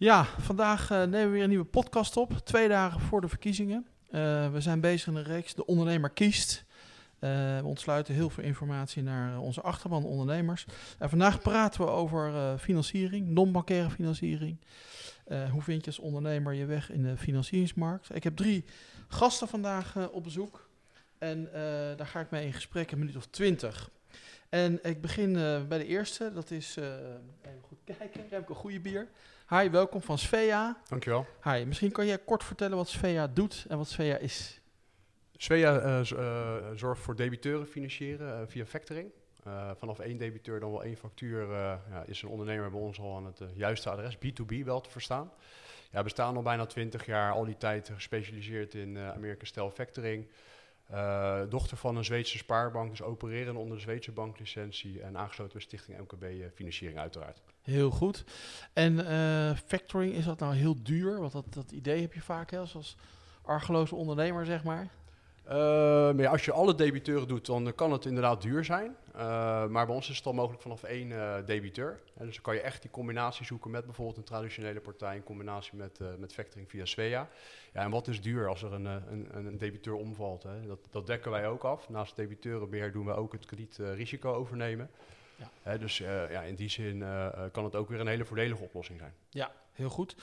Ja, vandaag uh, nemen we weer een nieuwe podcast op. Twee dagen voor de verkiezingen. Uh, we zijn bezig in een reeks De Ondernemer Kiest. Uh, we ontsluiten heel veel informatie naar onze achterban ondernemers. En vandaag praten we over financiering, non-bankaire financiering. hoe vind je als ondernemer je weg in de financieringsmarkt? Ik heb drie gasten vandaag op bezoek. En daar ga ik mee in gesprek, een minuut of twintig. En ik begin bij de eerste, dat is, even goed kijken, heb ik een goede bier. Hi, welkom van Svea. Dankjewel. Hi, misschien kan jij kort vertellen wat Svea doet en wat Svea is? Svea uh, uh, zorgt voor debiteuren financieren via factoring. vanaf één debiteur dan wel één factuur ja, is een ondernemer bij ons al aan het juiste adres, B2B wel te verstaan. Ja, we bestaan al bijna 20 jaar, al die tijd gespecialiseerd in Amerika Stel Factoring. Uh, dochter van een Zweedse spaarbank, dus opereren onder de Zweedse banklicentie en aangesloten bij Stichting MKB uh, Financiering uiteraard. Heel goed. En uh, factoring, is dat nou heel duur? Want dat, dat idee heb je vaak hè, als argeloze ondernemer, zeg maar. Uh, maar ja, als je alle debiteuren doet, dan kan het inderdaad duur zijn. Uh, maar bij ons is het al mogelijk vanaf één uh, debiteur. En dus dan kan je echt die combinatie zoeken met bijvoorbeeld een traditionele partij in combinatie met, met factoring via Svea. Ja, en wat is duur als er een, een, een debiteur omvalt? Hè? Dat, dat dekken wij ook af. Naast debiteurenbeheer doen we ook het kredietrisico overnemen. Ja. dus ja, in die zin kan het ook weer een hele voordelige oplossing zijn. Ja, heel goed.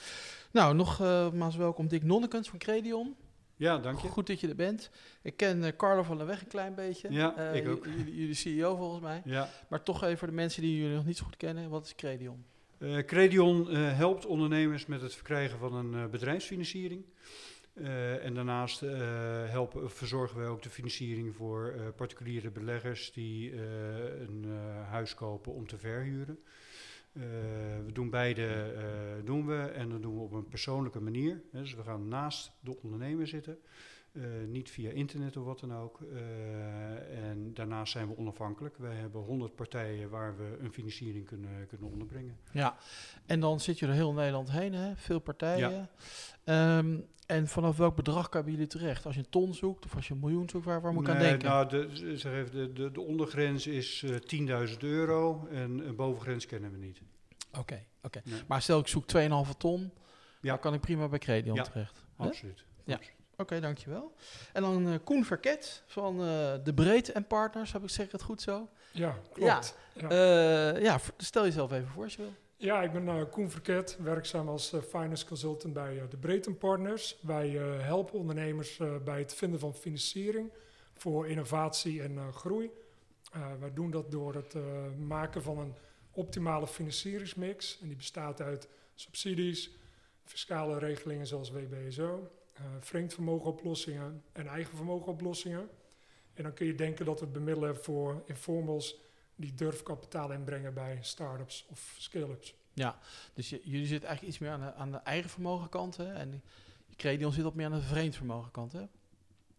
Nou, nogmaals welkom Dick Nonnekens van Credion. Ja, dank je. Goed dat je er bent. Ik ken uh, Carlo van der Weg een klein beetje. Ja, uh, ik ook. Jullie CEO volgens mij. Ja. Maar toch even voor de mensen die jullie nog niet zo goed kennen. Wat is Credion? Uh, Credion helpt ondernemers met het verkrijgen van een bedrijfsfinanciering. en daarnaast helpen, verzorgen wij ook de financiering voor particuliere beleggers die een huis kopen om te verhuren. Uh, we doen beide uh, doen we en dat doen we op een persoonlijke manier. Dus we gaan naast de ondernemer zitten, uh, niet via internet of wat dan ook. en daarnaast zijn we onafhankelijk. Wij hebben 100 partijen waar we een financiering kunnen, kunnen onderbrengen. Ja, en dan zit je er heel Nederland heen, hè? veel partijen. Ja. Um, en vanaf welk bedrag komen jullie terecht? Als je een ton zoekt of als je een miljoen zoekt, waar, waar moet ik nee, aan denken? Nou, de, zeg even, de, de, de ondergrens is uh, 10.000 euro en een bovengrens kennen we niet. Oké, okay, oké. Okay. Nee. Maar stel ik zoek 2,5 ton, ja. dan kan ik prima bij Credion ja, terecht. Absoluut. Ja. Oké, okay, dankjewel. En dan uh, Koen Verket van uh, De Breed en Partners, heb ik zeg het goed zo? Ja, klopt. Ja, ja. Uh, ja stel jezelf even voor als je wil. Ja, ik ben uh, Koen Verket, werkzaam als uh, finance consultant bij uh, de Breedten Partners. Wij helpen ondernemers bij het vinden van financiering voor innovatie en groei. wij doen dat door het maken van een optimale financieringsmix. En die bestaat uit subsidies, fiscale regelingen zoals WBSO, vreemd vermogenoplossingen en eigen vermogenoplossingen. En dan kun je denken dat we bemiddelen voor informals die durfkapitaal inbrengen bij start-ups of scale-ups. Ja, dus je, jullie zitten eigenlijk iets meer aan de, aan de eigen vermogenkant hè? en Credion zit op meer aan de vreemd vermogenkant hè?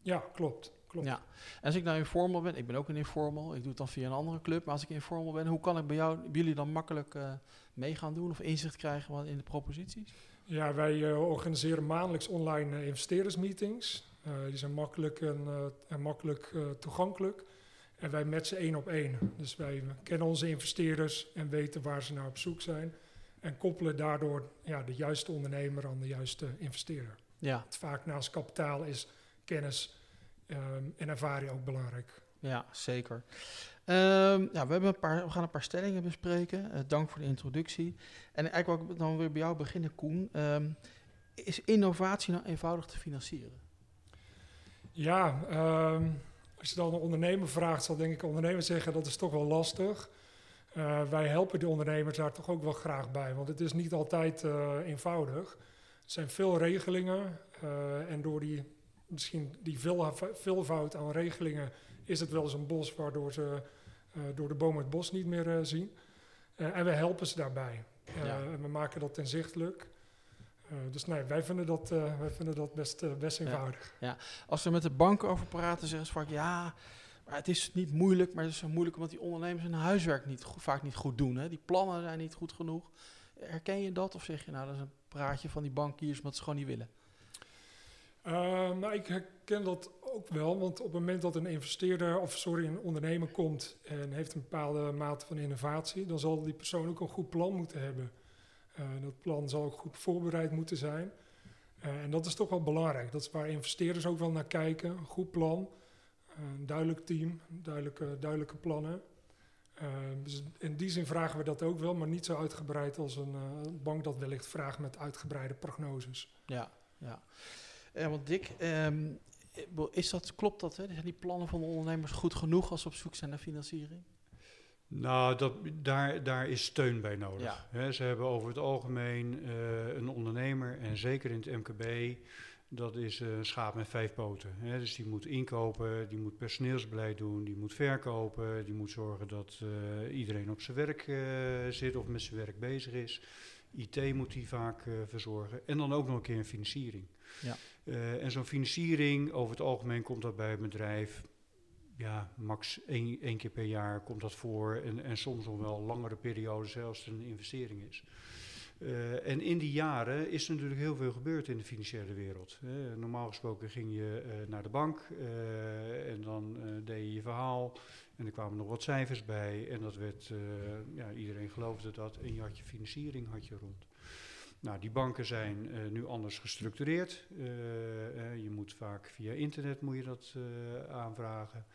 Ja, klopt. Klopt. Ja. En als ik nou informal ben, ik ben ook een informal, ik doe het dan via een andere club, maar als ik informal ben, hoe kan ik bij, jou, bij jullie dan makkelijk uh, mee gaan doen of inzicht krijgen in de proposities? Ja, wij uh, organiseren maandelijks online uh, investeerdersmeetings. die zijn makkelijk en, en makkelijk toegankelijk. En wij matchen één op één. Dus wij kennen onze investeerders en weten waar ze naar op zoek zijn. En koppelen daardoor ja, de juiste ondernemer aan de juiste investeerder. Ja. Het vaak naast kapitaal is kennis um, en ervaring ook belangrijk. Ja, zeker. Um, ja, we, hebben een paar, we gaan een paar stellingen bespreken. Uh, dank voor de introductie. En eigenlijk wil ik dan weer bij jou beginnen, Koen. Um, is innovatie nou eenvoudig te financieren? Ja, als je dan een ondernemer vraagt, zal denk ik een ondernemer zeggen dat is toch wel lastig. Uh, wij helpen de ondernemers daar toch ook wel graag bij, want het is niet altijd uh, eenvoudig. Er zijn veel regelingen uh, en door die, misschien die veel, veelvoud aan regelingen is het wel eens een bos waardoor ze door de bomen het bos niet meer zien. en we helpen ze daarbij. Ja. We maken dat inzichtelijk. Dus nee, wij vinden dat, wij vinden dat best, best eenvoudig. Ja, ja, als we met de banken over praten, zeggen ze vaak ja, maar het is niet moeilijk, maar het is zo moeilijk omdat die ondernemers hun huiswerk niet, vaak niet goed doen. Hè? Die plannen zijn niet goed genoeg. Herken je dat of zeg je nou dat is een praatje van die bankiers, omdat ze gewoon niet willen? Nou, ik herken dat ook wel, want op het moment dat een investeerder of sorry, een ondernemer komt en heeft een bepaalde mate van innovatie, dan zal die persoon ook een goed plan moeten hebben. Uh, dat plan zal ook goed voorbereid moeten zijn. Uh, en dat is toch wel belangrijk. Dat is waar investeerders ook wel naar kijken. Een goed plan, een duidelijk team, duidelijke, duidelijke plannen. Uh, dus in die zin vragen we dat ook wel, maar niet zo uitgebreid als een bank dat wellicht vraagt met uitgebreide prognoses. Ja, ja. Want Dick, um, is dat, klopt dat? Hè? Zijn die plannen van de ondernemers goed genoeg als ze op zoek zijn naar financiering? Nou, dat, daar, daar is steun bij nodig. ze hebben over het algemeen uh, een ondernemer, en zeker in het MKB, dat is een schaap met vijf poten. dus die moet inkopen, die moet personeelsbeleid doen, die moet verkopen, die moet zorgen dat uh, iedereen op zijn werk zit of met zijn werk bezig is. IT moet die vaak verzorgen. En dan ook nog een keer een financiering. Ja. En zo'n financiering, over het algemeen komt dat bij een bedrijf ja, max één, keer per jaar komt dat voor. En, en soms nog wel langere perioden, zelfs een investering is. Uh, en in die jaren is er natuurlijk heel veel gebeurd in de financiële wereld. Normaal gesproken ging je uh, naar de bank en dan deed je je verhaal. En er kwamen nog wat cijfers bij. En dat werd, ja, iedereen geloofde dat. En je had je financiering had je rond. Nou, die banken zijn uh, nu anders gestructureerd. Uh, uh, je moet vaak via internet moet je dat aanvragen.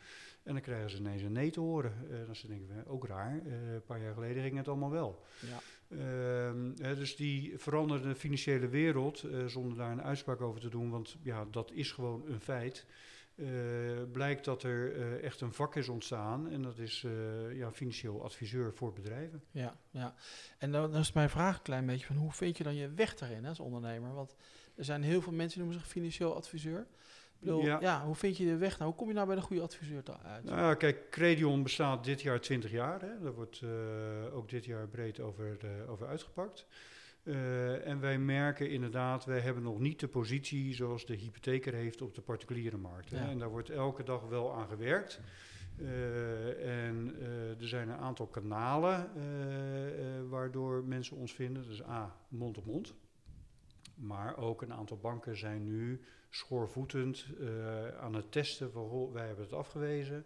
En dan krijgen ze ineens een nee te horen. dan ze denken, ook raar, een paar jaar geleden ging het allemaal wel. Ja. Ehm, dus die veranderde financiële wereld, zonder daar een uitspraak over te doen, want ja, dat is gewoon een feit. Uh, blijkt dat er uh, echt een vak is ontstaan en dat is uh, ja, financieel adviseur voor bedrijven. Ja, ja. en dan, dan, is mijn vraag een klein beetje van hoe vind je dan je weg daarin als ondernemer? Want er zijn heel veel mensen die noemen zich financieel adviseur. Bedoel, ja. ja. hoe vind je de weg nou? Hoe kom je nou bij de goede adviseur uit? Nou, kijk, Credion bestaat dit jaar 20 jaar. Hè. Daar wordt ook dit jaar breed over, over uitgepakt. Uh, en wij merken inderdaad, wij hebben nog niet de positie zoals de hypotheker heeft op de particuliere markt. Hè. En daar wordt elke dag wel aan gewerkt. Uh, en uh, er zijn een aantal kanalen waardoor mensen ons vinden. Dus A, mond op mond. Maar ook een aantal banken zijn nu schoorvoetend aan het testen van wij hebben het afgewezen.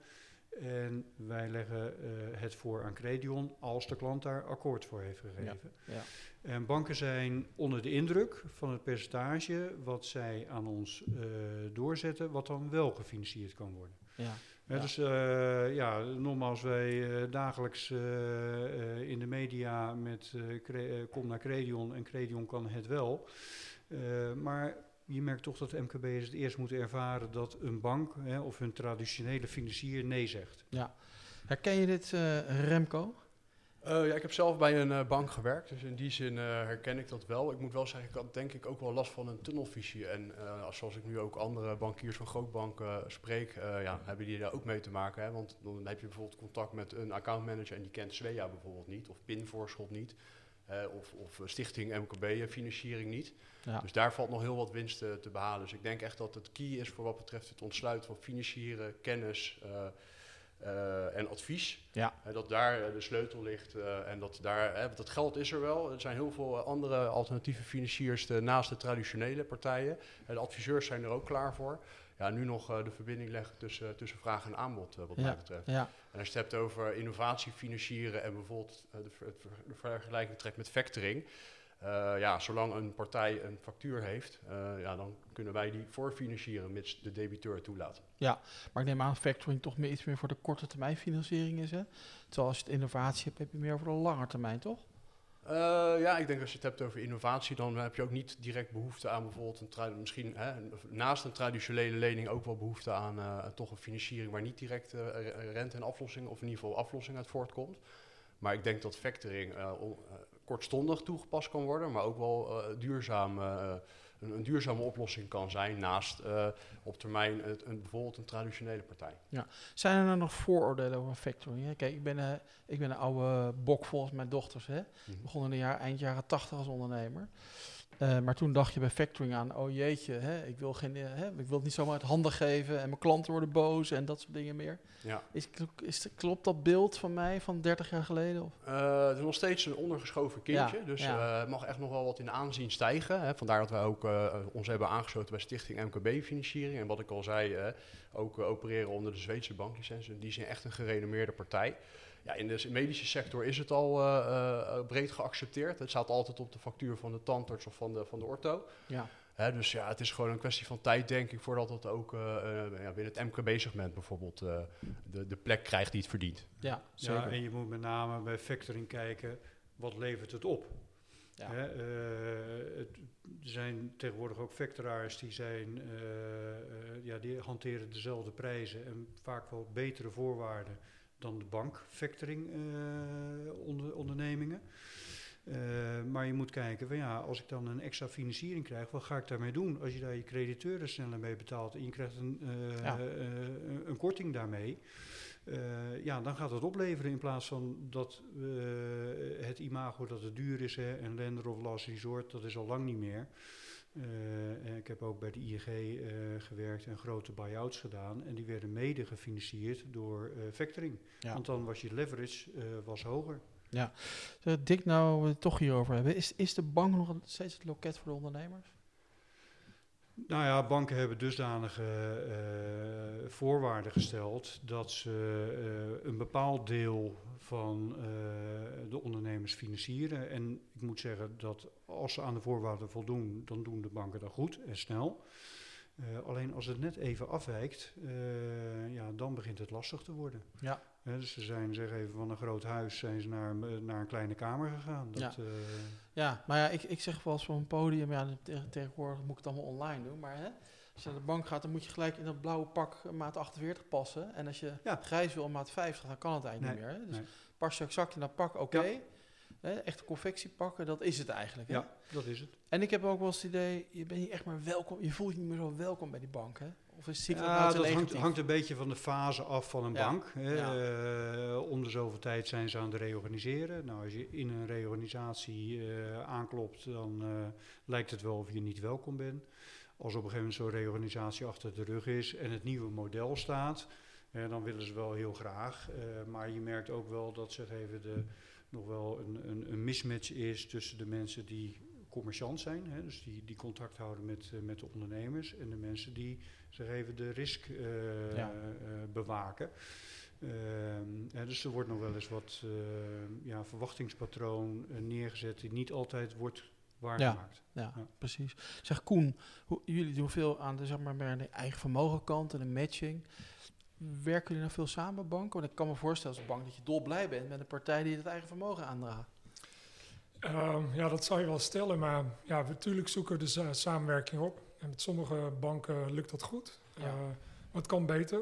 En wij leggen het voor aan Credion als de klant daar akkoord voor heeft gegeven. Ja, ja. En banken zijn onder de indruk van het percentage wat zij aan ons uh, doorzetten, wat dan wel gefinancierd kan worden. Ja. ja. Dus uh, ja, nogmaals, wij dagelijks in de media met kom naar Credion en Credion kan het wel. maar je merkt toch dat MKB's het eerst moeten ervaren dat een bank hè, of hun traditionele financier nee zegt. Ja. Herken je dit, Remco? Uh, ja, ik heb zelf bij een uh, bank gewerkt, dus in die zin uh, herken ik dat wel. Ik moet wel zeggen, ik had denk ik ook wel last van een tunnelvisie. En zoals ik nu ook andere bankiers van grootbanken spreek, ja, hebben die daar ook mee te maken. Hè? Want dan heb je bijvoorbeeld contact met een accountmanager en die kent Svea bijvoorbeeld niet, of pinvoorschot niet. Of, of stichting MKB-financiering niet. Ja. Dus daar valt nog heel wat winst te, te behalen. Dus ik denk echt dat het key is voor wat betreft het ontsluiten van financieren, kennis... Uh, en advies. Ja. Uh, dat daar uh, de sleutel ligt en dat daar, dat geld is er wel. Er zijn heel veel andere alternatieve financiers naast de traditionele partijen. de adviseurs zijn er ook klaar voor. Ja, nu nog de verbinding leggen tussen, tussen vraag en aanbod, wat mij betreft. Ja. En als je het hebt over innovatie financieren en bijvoorbeeld de, de vergelijking trekt met factoring. Uh, ja, zolang een partij een factuur heeft, uh, ja, dan kunnen wij die voorfinancieren, mits de debiteur toelaat. Ja, maar ik neem aan factoring toch meer iets meer voor de korte termijn financiering is. Hè? Terwijl als je het innovatie hebt, heb je meer voor de lange termijn, toch? Uh, ja, ik denk als je het hebt over innovatie, dan heb je ook niet direct behoefte aan bijvoorbeeld een misschien hè, naast een traditionele lening ook wel behoefte aan toch een financiering waar niet direct rente en aflossing, of in ieder geval aflossing uit voortkomt. Maar ik denk dat factoring kortstondig toegepast kan worden, maar ook wel uh, duurzaam, uh, een, een, duurzame oplossing kan zijn naast uh, op termijn het, een, bijvoorbeeld een traditionele partij. Ja. Zijn er nou nog vooroordelen over factoring? Kijk, ik ben, ik ben een oude bok volgens mijn dochters. Hè? Mm Begon in de jaar, eind jaren tachtig als ondernemer. Uh, maar toen dacht je bij factoring aan, oh jeetje, hè, ik, wil geen, hè, ik wil het niet zomaar uit handen geven en mijn klanten worden boos en dat soort dingen meer. Ja. Is, is, klopt dat beeld van mij van 30 jaar geleden? Of? Uh, het is nog steeds een ondergeschoven kindje, dus ja. Uh, mag echt nog wel wat in aanzien stijgen. Hè. Vandaar dat wij ook ons hebben aangesloten bij Stichting MKB-financiering. En wat ik al zei, ook opereren onder de Zweedse banklicentie. Die zijn echt een gerenommeerde partij. Ja, in de medische sector is het al eh, eh, breed geaccepteerd. Het staat altijd op de factuur van de tandarts of van de, van de ortho. Ja. Hè, dus ja, het is gewoon een kwestie van tijd, denk ik, voordat het ook eh, eh, ja, binnen het MKB-segment bijvoorbeeld eh, de, de plek krijgt die het verdient. Ja, zeker. Ja, en je moet met name bij factoring kijken, wat levert het op? Ja. Hè, eh, het, er zijn tegenwoordig ook factoraars die, zijn, eh, eh, ja, die hanteren dezelfde prijzen en vaak wel betere voorwaarden dan de bank ondernemingen. Eh, maar je moet kijken, van ja, als ik dan een extra financiering krijg, wat ga ik daarmee doen? Als je daar je crediteuren sneller mee betaalt en je krijgt een, eh, Ja. eh, een- korting daarmee, eh, ja, dan gaat het opleveren in plaats van dat het imago dat het duur is hè, en lender of last resort, dat is al lang niet meer. En ik heb ook bij de ING eh, gewerkt en grote buy-outs gedaan. En die werden mede gefinancierd door eh, factoring. Ja. Want dan was je leverage was hoger. Zeg, Dick, nou we het toch hierover hebben. Is, is de bank nog steeds het loket voor de ondernemers? Nou ja, banken hebben dusdanige eh, voorwaarden gesteld dat ze eh, een bepaald deel van eh, de ondernemers financieren. En ik moet zeggen dat als ze aan de voorwaarden voldoen, dan doen de banken dat goed en snel. Alleen als het net even afwijkt, ja, dan begint het lastig te worden. Ja. Dus ze zijn zeg even van een groot huis zijn ze naar, een- naar een kleine kamer gegaan. Dat, Ja. eh, Ja, maar ja, ik, ik zeg wel eens van een podium, ja, te- tegenwoordig moet ik het allemaal online doen. Maar hè, als je naar de bank gaat, dan moet je gelijk in dat blauwe pak maat 48 passen. En als je Ja. grijs wil maat 50, dan kan het eigenlijk Nee, niet meer. Hè? Dus nee. pas je exact in dat pak, oké. Hè, Echte confectiepakken, dat is het eigenlijk. Hè? ja, dat is het. En ik heb ook wel eens het idee, je bent niet echt meer welkom, je voelt je niet meer zo welkom bij die bank. Hè? Of is nou Ja, dat hangt, hangt een beetje van de fase af van een Ja, bank. Hè. Eh, om de zoveel tijd zijn ze aan het reorganiseren. Nou, als je in een reorganisatie eh, aanklopt, dan eh, lijkt het wel of je niet welkom bent. Als op een gegeven moment zo'n reorganisatie achter de rug is en het nieuwe model staat, dan willen ze wel heel graag. Maar je merkt ook wel dat zeg even de, nog wel een, een, een mismatch is tussen de mensen die commerciant zijn, hè, dus die, die contact houden met, eh, met de ondernemers, en de mensen die zeg even de risk eh, Ja. eh, bewaken. Ehm, hè, dus er wordt nog wel eens wat ja, verwachtingspatroon neergezet die niet altijd wordt waargemaakt. Ja, Ja. precies. Zeg Koen, hoe, jullie doen veel aan de, zeg maar, meer de eigen vermogenkant en de matching. Werken jullie nou veel samen met banken? Want ik kan me voorstellen als bank dat je dolblij bent met een partij die het eigen vermogen aandraagt. Ehm, ja, dat zou je wel stellen, maar ja, we natuurlijk zoeken we de samenwerking op. En met sommige banken lukt dat goed, Ja. Eh, maar het kan beter.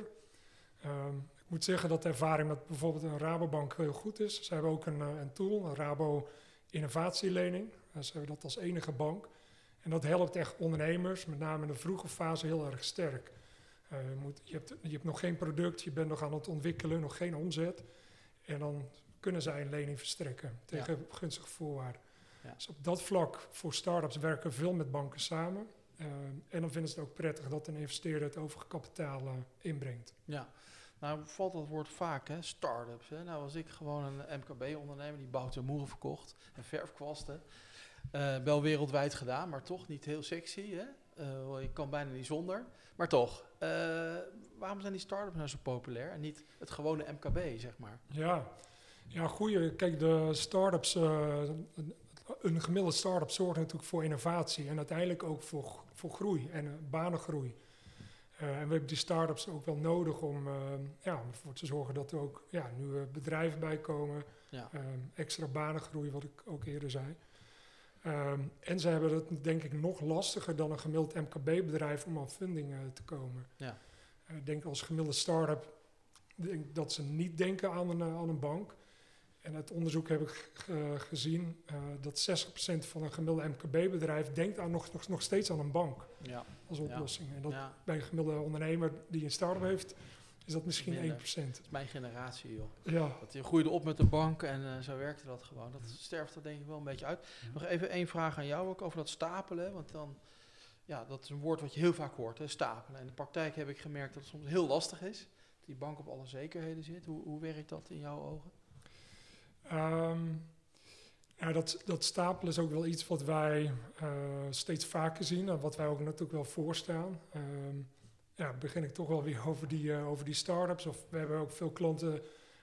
Ehm, ik moet zeggen dat de ervaring met bijvoorbeeld een Rabobank heel goed is. Ze hebben ook een, eh, een tool, een Rabo Innovatielening. Eh, ze hebben dat als enige bank. En dat helpt echt ondernemers, met name in de vroege fase, heel erg sterk. Eh, je, moet, je, hebt, je hebt nog geen product, je bent nog aan het ontwikkelen, nog geen omzet. En dan kunnen zij een lening verstrekken tegen gunstige voorwaarden. Ja. Dus op dat vlak voor start-ups werken we veel met banken samen. Eh, en dan vinden ze het ook prettig dat een investeerder het overige kapitaal eh, inbrengt. Ja. Nou valt dat woord vaak, hè? Start-ups. Hè? Nou was ik gewoon een MKB-ondernemer die bouten en moeren verkocht en verfkwasten. Eh, wel wereldwijd gedaan, maar toch niet heel sexy. Hè? Je kan bijna niet zonder. Maar toch, waarom zijn die start-ups nou zo populair en niet het gewone MKB, zeg maar? Ja, ja goeie. Kijk, de start-ups, eh, een- gemiddelde start-up zorgt natuurlijk voor innovatie en uiteindelijk ook voor, voor groei en eh, banengroei. Eh, en we hebben die start-ups ook wel nodig om, ja, ervoor te zorgen dat er ook ja, nieuwe bedrijven bij komen. Ja. extra banengroei, wat ik ook eerder zei. Ehm, en ze hebben het denk ik nog lastiger dan een gemiddeld MKB-bedrijf om aan funding te komen. Ja. Ik denk als gemiddelde start-up denk dat ze niet denken aan een, aan een bank. En uit onderzoek heb ik gezien eh, dat 60% van een gemiddelde MKB-bedrijf denkt aan nog, nog, nog steeds aan een bank Ja. als oplossing. En dat bij een gemiddelde ondernemer die een start-up heeft, is dat misschien Minder. 1%. Dat is mijn generatie, joh. Ja, Dat je groeide op met de bank en eh, zo werkte dat gewoon. Dat sterft er denk ik wel een beetje uit. Nog even één vraag aan jou ook over dat stapelen. Want dan, ja, dat is een woord wat je heel vaak hoort, hè, stapelen. In de praktijk heb ik gemerkt dat het soms heel lastig is. Dat die bank op alle zekerheden zit. Hoe, hoe werkt dat in jouw ogen? Ehm, ja dat, dat stapelen is ook wel iets wat wij eh, steeds vaker zien en wat wij ook natuurlijk wel voorstaan. Ehm ja, begin ik toch wel weer over die, eh, over die start-ups. Of we hebben ook veel klanten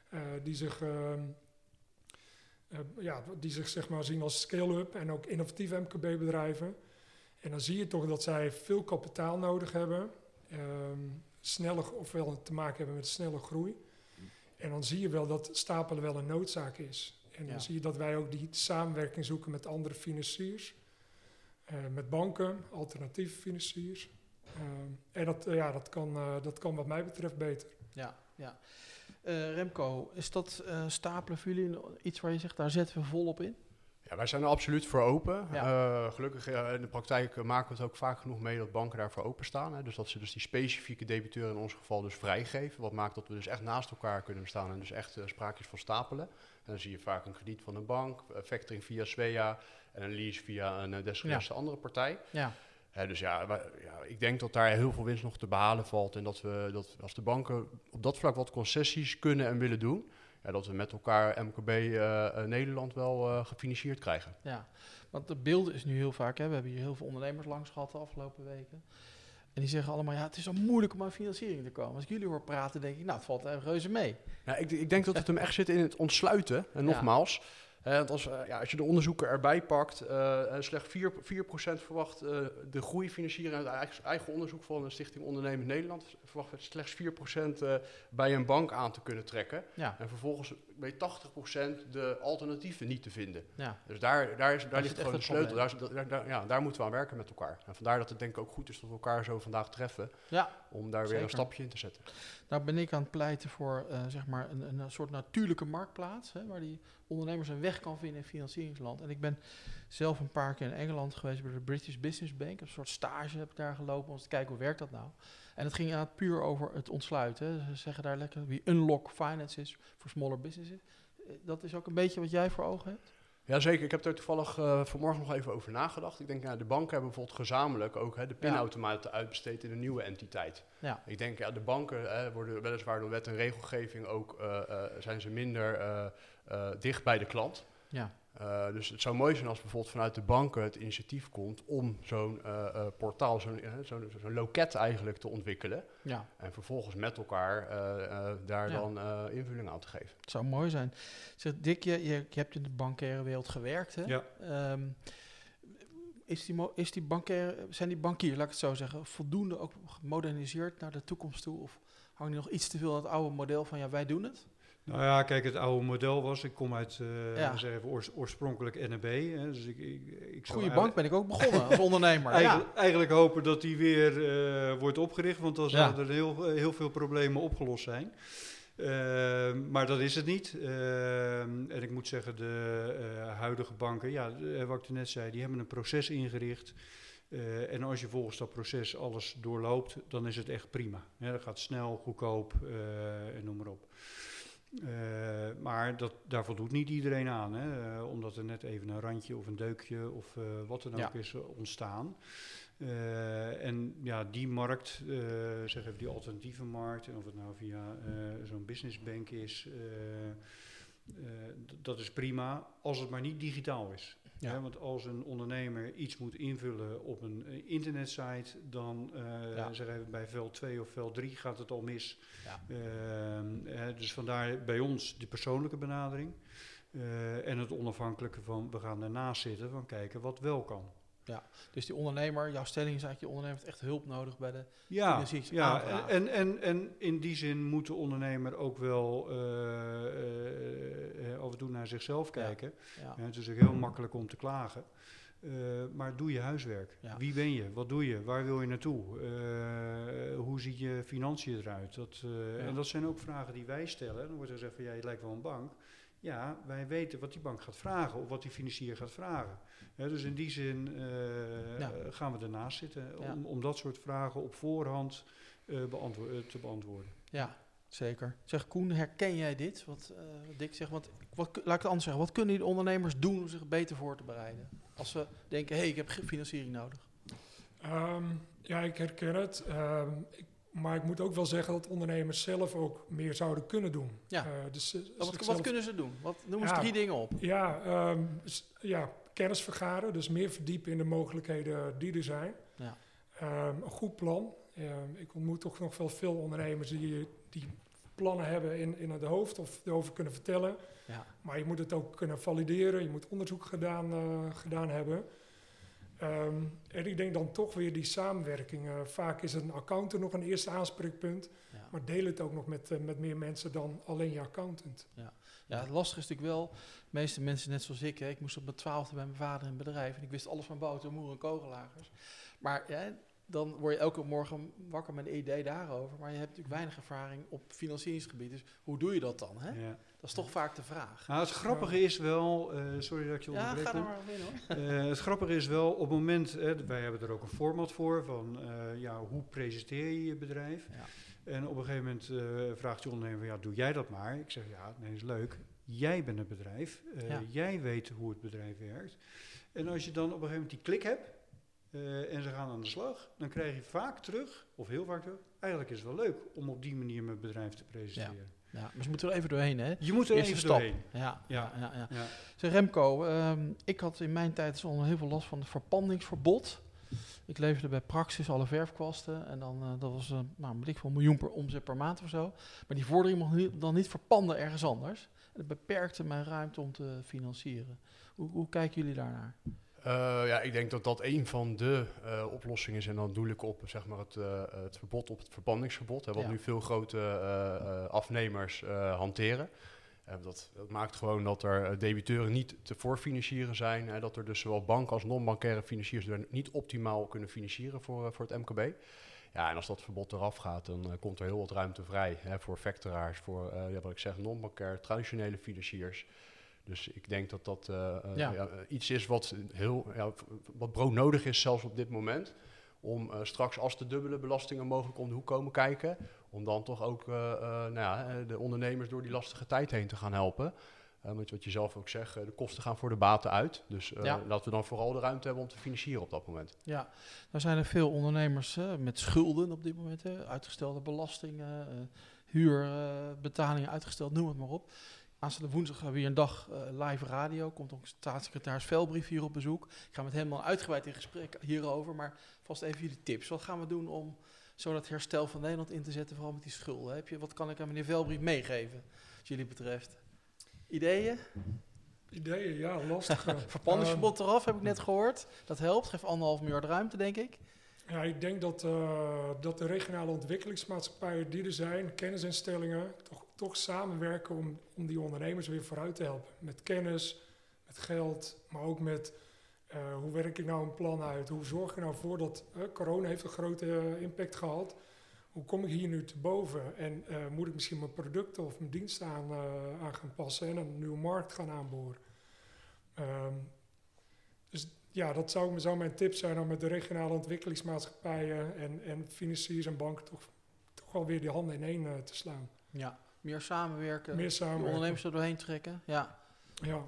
eh, die zich, ehm, eh, ja, die zich zeg maar, zien als scale-up en ook innovatieve MKB-bedrijven. En dan zie je toch dat zij veel kapitaal nodig hebben, ehm, sneller, ofwel te maken hebben met snelle groei. En dan zie je wel dat stapelen wel een noodzaak is. En dan Ja. zie je dat wij ook die samenwerking zoeken met andere financiers. eh, met banken, alternatieve financiers. Ehm, en dat, eh, ja, dat, kan, eh, dat kan wat mij betreft beter. Ja, ja. Eh, Remco, is dat eh, stapelen voor jullie iets waar je zegt, daar zetten we volop in? Ja, wij zijn er absoluut voor open. Ja. Eh, gelukkig eh, in de praktijk maken we het ook vaak genoeg mee dat banken daarvoor openstaan. Hè. Dus dat ze dus die specifieke debiteur in ons geval dus vrijgeven. Wat maakt dat we dus echt naast elkaar kunnen bestaan en dus echt eh, sprake is van stapelen. En dan zie je vaak een krediet van een bank, factoring via Svea en een lease via een desgewenste andere partij. Ja, dus ja, wij- ja, ik denk dat daar heel veel winst nog te behalen valt. En dat we, dat als de banken op dat vlak wat concessies kunnen en willen doen, ja, dat we met elkaar MKB eh, eh, Nederland wel eh, gefinancierd krijgen. ja. Want de beeld is nu heel vaak, hè, we hebben hier heel veel ondernemers langs gehad de afgelopen weken. En die zeggen allemaal, ja, het is zo moeilijk om aan financiering te komen. Als ik jullie hoor praten, denk ik, nou, het valt reuze mee. Ja, ik, ik denk dat het hem echt zit in het ontsluiten. En Ja. Want als, eh, ja, als je de onderzoeken erbij pakt, eh, eh, slechts 4%, 4% verwacht de groeifinanciering uit eigen, eigen onderzoek van de Stichting Ondernemend Nederland. Verwacht slechts 4% eh, bij een bank aan te kunnen trekken. Ja, En vervolgens bij 80% de alternatieven niet te vinden. ja, Dus daar, daar, is, daar Daar ligt gewoon de sleutel. Daar, daar, daar- ja, daar moeten we aan werken met elkaar. En vandaar dat het denk ik ook goed is dat we elkaar zo vandaag treffen. ja. Om daar weer een stapje in te zetten. Nou ben ik aan het pleiten voor zeg maar een, een soort natuurlijke marktplaats, hè, waar die ondernemers een weg kan vinden in financieringsland. En ik ben zelf een paar keer in Engeland geweest bij de British Business Bank. Een soort stage heb ik daar gelopen om te kijken hoe werkt dat nou. En het ging inderdaad puur over het ontsluiten. Ze zeggen daar lekker wie unlock finances voor smaller businesses. Eh, Dat is ook een beetje wat jij voor ogen hebt. Jazeker, ik heb er toevallig eh, vanmorgen nog even over nagedacht. Ik denk, ja, de banken hebben bijvoorbeeld gezamenlijk ook hè, de pinautomaten uitbesteed in een nieuwe entiteit. Ja. Ik denk, ja, de banken hè, worden weliswaar door wet en regelgeving ook, eh, eh, zijn ze minder dicht bij de klant. Ja, Eh, dus het zou mooi zijn als bijvoorbeeld vanuit de banken het initiatief komt om zo'n eh, eh, portaal, zo'n loket eigenlijk te ontwikkelen. ja, En vervolgens met elkaar eh, eh, daar Ja. dan eh, invulling aan te geven. het zou mooi zijn. Zeg, Dick, je, je, je hebt in de bankaire wereld gewerkt. Hè? Ja. Ehm, is die, is die bankaire, zijn die bankiers, laat ik het zo zeggen, voldoende ook gemoderniseerd naar de toekomst toe? Of hangen die nog iets te veel aan het oude model van ja, wij doen het? Nou ja, kijk, het oude model was, ik kom uit, eh Ja. zeg even, oors- oorspronkelijk. Hè, dus ik, ik, ik Goede bank ben ik ook begonnen als ondernemer. ja. Eigenlijk, hopen dat die weer eh, wordt opgericht, want dan Ja. zouden er heel, heel veel problemen opgelost zijn. Maar dat is het niet. En ik moet zeggen, de eh, huidige banken, ja, eh, wat ik net zei, die hebben een proces ingericht. Eh, en als je volgens dat proces alles doorloopt, dan is het echt prima. Ja, dat gaat snel, goedkoop eh, en noem maar op. Eh, maar dat, daar voldoet niet iedereen aan, hè, eh, omdat er net even een randje of een deukje of eh, wat dan ook Ja. is ontstaan. En ja, die markt, eh zeg even die alternatieve markt, en of het nou via eh, zo'n businessbank is, dat is prima, als het maar niet digitaal is. Ja. Hè, want als een ondernemer iets moet invullen op een eh, internetsite, dan eh, Ja. zeg even bij veld 2 of veld 3 gaat het al mis. Ja. Ehm, hè, dus vandaar bij ons de persoonlijke benadering. eh, en het onafhankelijke van we gaan ernaast zitten van kijken wat wel kan. Dus die ondernemer, jouw stelling is eigenlijk, je ondernemer heeft echt hulp nodig bij de... Ja, ja en, en, en in die zin moet de ondernemer ook wel eh, af en toe naar zichzelf Ja. kijken. Ja, Ja, het is ook heel makkelijk om te klagen. Eh, maar doe je huiswerk. Ja. Wie ben je? Wat doe je? Waar wil je naartoe? Eh, hoe ziet je financiën eruit? Dat, eh, Ja. En dat zijn ook vragen die wij stellen. Dan wordt er gezegd van, ja, je lijkt wel een bank. Ja, wij weten wat die bank gaat vragen of wat die financier gaat vragen. Hè, dus in die zin eh, Ja. gaan we ernaast zitten Ja. om, om dat soort vragen op voorhand eh, beantwo- eh, te beantwoorden. ja, zeker. Zeg Koen, herken jij dit? Wat eh, Dick zegt, wat, wat, laat ik het anders zeggen. Wat kunnen die ondernemers doen om zich beter voor te bereiden? Als ze denken, hé, hey, ik heb financiering nodig. Ehm, ja, ik herken het. Ehm, ik, maar ik moet ook wel zeggen dat ondernemers zelf ook meer zouden kunnen doen. Ja. Eh, dus, eh, Wat, wat kunnen ze doen? Wat, noem eens Ja. drie dingen op. Ja, s- ja, kennis vergaren, dus meer verdiepen in de mogelijkheden die er zijn. Ja. Ehm, een goed plan. Ehm, ik ontmoet toch nog wel veel ondernemers die, die plannen hebben in, in het hoofd of erover kunnen vertellen. Ja. Maar je moet het ook kunnen valideren, je moet onderzoek gedaan, eh, gedaan hebben. Ehm, en ik denk dan toch weer die samenwerking. Eh, vaak is een accountant nog een eerste aanspreekpunt, Ja. maar deel het ook nog met, eh, met meer mensen dan alleen je accountant. Ja, het lastige is natuurlijk wel, de meeste mensen net zoals ik, hè, ik moest op mijn twaalfde bij mijn vader in een bedrijf en ik wist alles van bouten, moeren en kogellagers. Maar ja, dan word je elke morgen wakker met een idee daarover, maar je hebt natuurlijk weinig ervaring op financieringsgebied. Dus hoe doe je dat dan? Hè? Ja. Dat is toch vaak de vraag. Nou, het grappige is wel, eh, sorry dat ik je Ja, onderbreek. ga er maar in hoor. Eh, het grappige is wel, op het moment, hè, wij hebben er ook een format voor, van eh, ja, hoe presenteer je je bedrijf? Ja. En op een gegeven moment eh, vraagt je ondernemer, ja, doe jij dat maar? Ik zeg, ja, nee, is leuk. Jij bent het bedrijf. Eh, Ja. Jij weet hoe het bedrijf werkt. En als je dan op een gegeven moment die klik hebt eh, en ze gaan aan de slag, dan krijg je vaak terug, of heel vaak terug, eigenlijk is het wel leuk om op die manier mijn bedrijf te presenteren. Ja, maar ze moeten er even doorheen hè. Je moet er Eerste even stap. doorheen. Ja, ja, Ja. ja. Zeg Remco, ehm, ik had in mijn tijd al heel veel last van het verpandingsverbod. Ik leverde bij Praxis alle verfkwasten en dan, eh, dat was eh, nou, weet ik veel, een miljoen per omzet per maand of zo. Maar die vordering mocht niet, dan niet verpanden ergens anders. En dat beperkte mijn ruimte om te financieren. Hoe, hoe kijken jullie daarnaar? Eh, ja, ik denk dat dat een van de eh, oplossingen is. En dan doe ik op zeg maar, het, eh, het verbod op het verpandingsverbod. Hè, wat Ja. nu veel grote afnemers hanteren. Dat, dat maakt gewoon dat er debiteuren niet te voorfinancieren zijn. Hè, dat er dus zowel banken als non-bankaire financiers er niet optimaal kunnen financieren voor, voor het MKB. Ja, en als dat verbod eraf gaat, dan komt er heel wat ruimte vrij hè, voor factoraars, voor ja, wat ik zeg, non-bankair, traditionele financiers. Dus ik denk dat dat eh, eh, Ja. ja, iets is wat, heel, ja, wat broodnodig is, zelfs op dit moment. Om eh, straks, als de dubbele belastingen mogelijk om de hoek komen kijken, om dan toch ook nou ja, de ondernemers door die lastige tijd heen te gaan helpen. Want wat je zelf ook zegt, de kosten gaan voor de baten uit. Dus laten we dan vooral de ruimte hebben om te financieren op dat moment. Ja, nou zijn er veel ondernemers met schulden op dit moment. Uitgestelde belastingen, huurbetalingen uitgesteld, noem het maar op. Aanstaande woensdag hebben we hier een dag eh, live radio. Komt ook staatssecretaris Velbrief hier op bezoek. Ik ga met hem al uitgebreid in gesprek hierover. Maar vast even jullie tips. Wat gaan we doen om zo dat herstel van Nederland in te zetten, vooral met die schulden? Heb je, wat kan ik aan meneer Velbrief meegeven, wat jullie betreft? Ideeën? Ideeën, ja, lastig. eh. Verpanningsverbod eraf, heb ik net gehoord. Dat helpt, geeft anderhalf miljard ruimte, denk ik. Ja, ik denk dat, eh, dat de regionale ontwikkelingsmaatschappijen die er zijn, kennisinstellingen, toch, toch samenwerken om, om die ondernemers weer vooruit te helpen. Met kennis, met geld, maar ook met eh, hoe werk ik nou een plan uit? Hoe zorg ik nou voor dat eh, corona heeft een grote impact gehad? Hoe kom ik hier nu te boven? En moet ik misschien mijn producten of mijn diensten aan, aan gaan passen en een nieuwe markt gaan aanboren? Ehm, ja, dat zou, zou mijn tip zijn om met de regionale ontwikkelingsmaatschappijen en, en financiers en banken toch, toch wel weer die handen in één eh, te slaan. Ja, meer samenwerken. Meer samenwerken. ondernemers er doorheen trekken. Ja, Ja,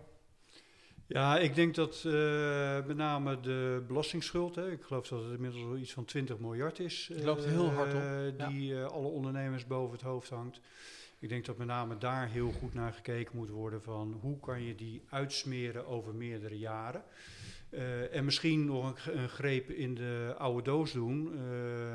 Ja, ik denk dat eh, met name de belastingsschuld, hè, ik geloof dat het inmiddels wel iets van 20 miljard is, Het loopt heel hard op, eh, die eh, alle ondernemers boven het hoofd hangt. Ik denk dat met name daar heel goed naar gekeken moet worden van hoe kan je die uitsmeren over meerdere jaren. Eh, en misschien nog een, greep in de oude doos doen. Eh,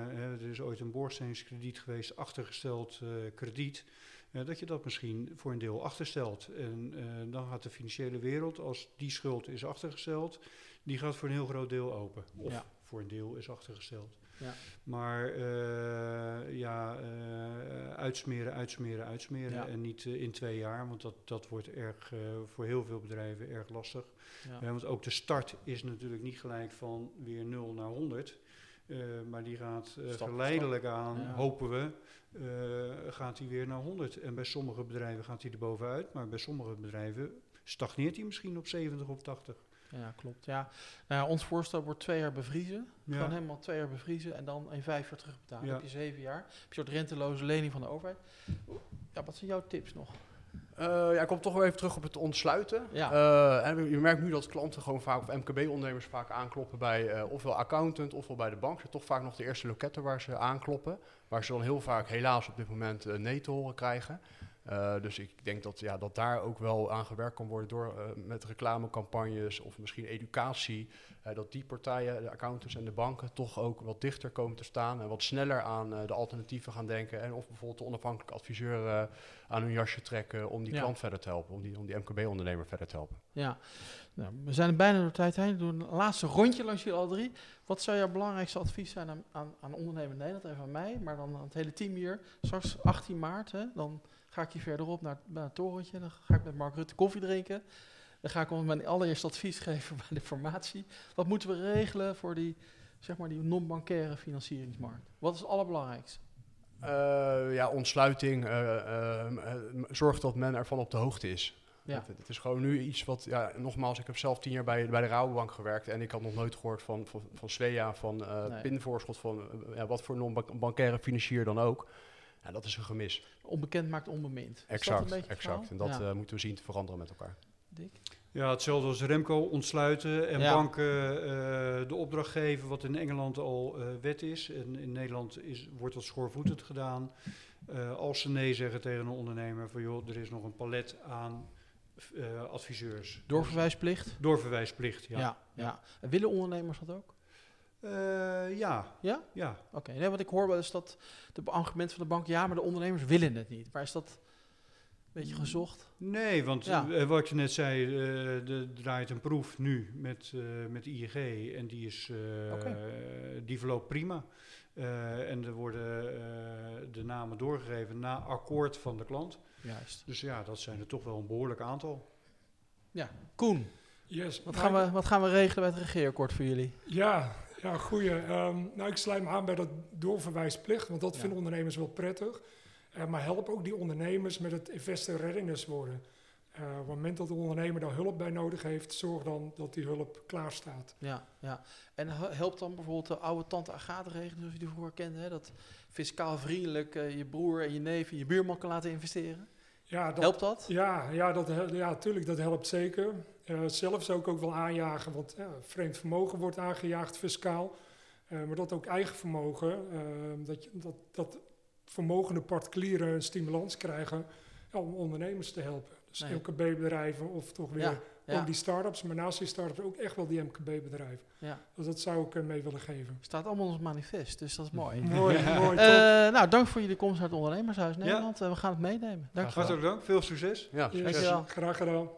hè, er is ooit een boorsteenskrediet geweest, achtergesteld eh, krediet. Dat je dat misschien voor een deel achterstelt. En dan gaat de financiële wereld, als die schuld is achtergesteld, die gaat voor een heel groot deel open. Of Ja. voor een deel is achtergesteld. Ja. Maar eh, ja, eh, uitsmeren, uitsmeren, uitsmeren. Ja. En niet eh, in twee jaar, want dat, dat wordt erg, voor heel veel bedrijven erg lastig. want ook de start is natuurlijk niet gelijk van weer 0 naar 100. eh, maar die gaat Stap geleidelijk aan, hopen we, gaat hij weer naar 100. En bij sommige bedrijven gaat hij er bovenuit, maar bij sommige bedrijven stagneert hij misschien op 70 of 80. Ja, klopt. Ja. Nou ja, ons voorstel wordt twee jaar bevriezen. Ja. Gewoon helemaal twee jaar bevriezen en dan in vijf jaar terugbetalen. Ja. Heb je zeven jaar. Heb je een soort renteloze lening van de overheid. Ja, wat zijn jouw tips nog? Eh, ja, ik kom toch wel even terug op het ontsluiten. Ja. Eh, en je merkt nu dat klanten gewoon vaak, of MKB-ondernemers vaak aankloppen bij eh, ofwel accountant ofwel bij de bank. Dat zijn toch vaak nog de eerste loketten waar ze aankloppen. Waar ze dan heel vaak helaas op dit moment nee te horen krijgen. Uh, dus ik denk dat, ja, dat daar ook wel aan gewerkt kan worden door uh, met reclamecampagnes of misschien educatie. Uh, dat die partijen, de accountants en de banken, toch ook wat dichter komen te staan en wat sneller aan de alternatieven gaan denken. En of bijvoorbeeld de onafhankelijke adviseur aan hun jasje trekken om die ja. klant verder te helpen, om die, om die MKB-ondernemer verder te helpen. Ja, nou, we zijn er bijna door de tijd heen. We doen een laatste rondje langs jullie al drie. Wat zou jouw belangrijkste advies zijn aan, aan, aan ondernemers in Nederland, even aan mij, maar dan aan het hele team hier? Straks 18 maart, hè, dan ga ik hier verderop naar, naar het torentje. Dan ga ik met Mark Rutte koffie drinken. Dan ga ik ons mijn allereerste advies geven bij de formatie. Wat moeten we regelen voor die, zeg maar, die non-bankaire financieringsmarkt? Wat is het allerbelangrijkste? Uh, ja, ontsluiting. Uh, uh, zorg dat men ervan op de hoogte is. Ja. Het, het, is gewoon nu iets wat, ja, nogmaals, ik heb zelf tien jaar bij, bij de Rabobank gewerkt en ik had nog nooit gehoord van, van, van Svea, van nee. pinvoorschot, van ja, wat voor non-bankaire financier dan ook. Ja, dat is een gemis. Onbekend maakt onbemind. Exact, exact. En dat uh, moeten we zien te veranderen met elkaar. Dick? Ja, hetzelfde als Remco ontsluiten en banken uh, de opdracht geven, wat in Engeland al uh, wet is. En in Nederland is, wordt dat schoorvoetend gedaan. als ze nee zeggen tegen een ondernemer van joh, er is nog een palet aan adviseurs. Doorverwijsplicht? Doorverwijsplicht, ja. ja, ja. En willen ondernemers dat ook? Uh, ja. Ja? Ja. Oké, okay. wat ik hoor wel is dat de argument van de bank, ja, maar de ondernemers willen het niet. Maar is dat een beetje gezocht? Nee, want ja. uh, wat je net zei, uh, de, draait een proef nu met, met IEG en die, is, okay. die verloopt prima. en er worden de namen doorgegeven na akkoord van de klant. Juist. Dus ja, dat zijn er toch wel een behoorlijk aantal. Ja, Koen. Yes, wat, gaan we, wat gaan we regelen bij het regeerakkoord voor jullie? Ja, ja, goeie. Um, nou, ik sluit me aan bij dat doorverwijsplicht, want dat vinden ondernemers wel prettig. Uh, maar help ook die ondernemers met het investor readiness worden. Uh, op het moment dat de ondernemer daar hulp bij nodig heeft, zorg dan dat die hulp klaar staat. Ja, ja. En helpt dan bijvoorbeeld de oude tante Agathe-regeling, zoals je die vroeger kende, hè? dat fiscaal vriendelijk uh, je broer en je neef en je buurman kan laten investeren? Ja, dat, helpt dat? Ja, ja, dat, ja, tuurlijk, dat helpt zeker. Uh, zelf zou ik ook wel aanjagen, want ja, vreemd vermogen wordt aangejaagd fiscaal. Uh, maar dat ook eigen vermogen, uh, dat, dat, dat vermogende particulieren een stimulans krijgen ja, om ondernemers te helpen. Dus nee. MKB-bedrijven of toch weer ja, die start-ups, maar naast die start-ups ook echt wel die MKB-bedrijven. Ja. Dus dat zou ik mee willen geven. Staat allemaal in ons manifest, dus dat is mooi. mooi, mooi. nou, dank voor jullie komst naar het Ondernemershuis Nederland. we gaan het meenemen. Dank Hartelijk dank, veel succes. Ja, yes. Graag gedaan.